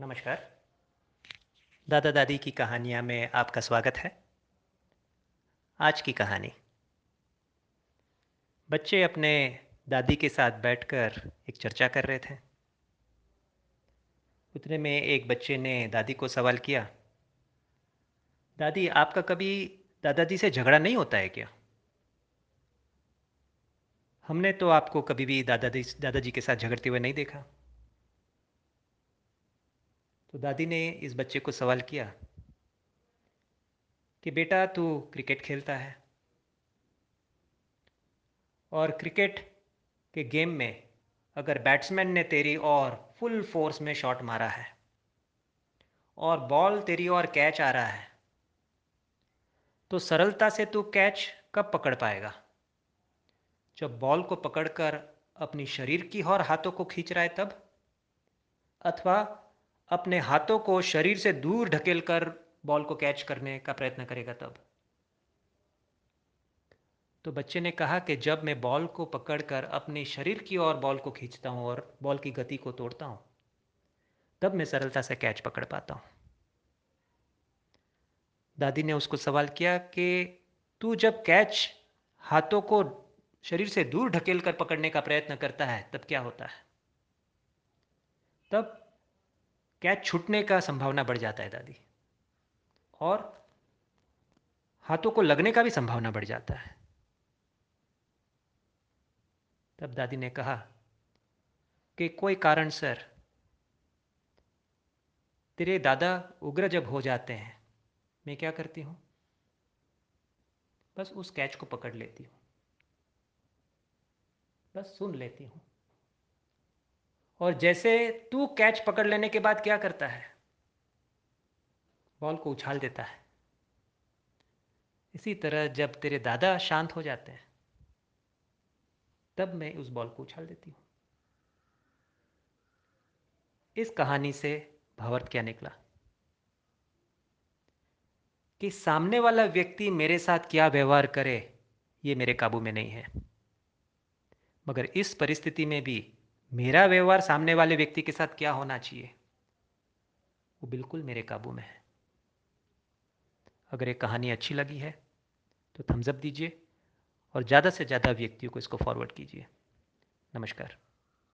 नमस्कार। दादा दादी की कहानियाँ में आपका स्वागत है। आज की कहानी। बच्चे अपने दादी के साथ बैठकर एक चर्चा कर रहे थे। उतने में एक बच्चे ने दादी को सवाल किया, दादी, आपका कभी दादाजी से झगड़ा नहीं होता है क्या? हमने तो आपको कभी भी दादाजी दादाजी के साथ झगड़ते हुए नहीं देखा। तो दादी ने इस बच्चे को सवाल किया कि बेटा, तू क्रिकेट खेलता है? और क्रिकेट के गेम में अगर बैट्समैन ने तेरी और फुल फोर्स में शॉट मारा है और बॉल तेरी और कैच आ रहा है तो सरलता से तू कैच कब पकड़ पाएगा? जब बॉल को पकड़कर अपनी शरीर की और हाथों को खींच रहा है तब? अथवा अपने हाथों को शरीर से दूर ढकेल कर बॉल को कैच करने का प्रयत्न करेगा तब। तो बच्चे ने कहा कि जब मैं बॉल को पकड़कर अपने शरीर की ओर बॉल को खींचता हूँ और बॉल की गति को तोड़ता हूँ, तब मैं सरलता से कैच पकड़ पाता हूँ। दादी ने उसको सवाल किया कि, तू जब कैच हाथों को शरीर से दूर ढकेल कर पकड़ने का प्रयत्न करता है, तब क्या होता है? तब कैच छूटने का संभावना बढ़ जाता है दादी? और हाथों को लगने का भी संभावना बढ़ जाता है। तब दादी ने कहा कि कोई कारण सर, तेरे दादा उग्र जब हो जाते हैं, मैं क्या करती हूँ? बस उस कैच को पकड़ लेती हूँ। बस सुन लेती हूँ। और जैसे तू कैच पकड़ लेने के बाद क्या करता है? बॉल को उछाल देता है। इसी तरह जब तेरे दादा शांत हो जाते हैं, तब मैं उस बॉल को उछाल देती हूँ। इस कहानी से भावर्थ क्या निकला? कि सामने वाला व्यक्ति मेरे साथ क्या व्यवहार करे, ये मेरे काबू में नहीं है। मगर इस परिस्थिति में भी मेरा व्यवहार सामने वाले व्यक्ति के साथ क्या होना चाहिए? वो बिल्कुल मेरे काबू में है। अगर ये कहानी अच्छी लगी है तो थम्सअप दीजिए और ज़्यादा से ज़्यादा व्यक्तियों को इसको फॉरवर्ड कीजिए। नमस्कार।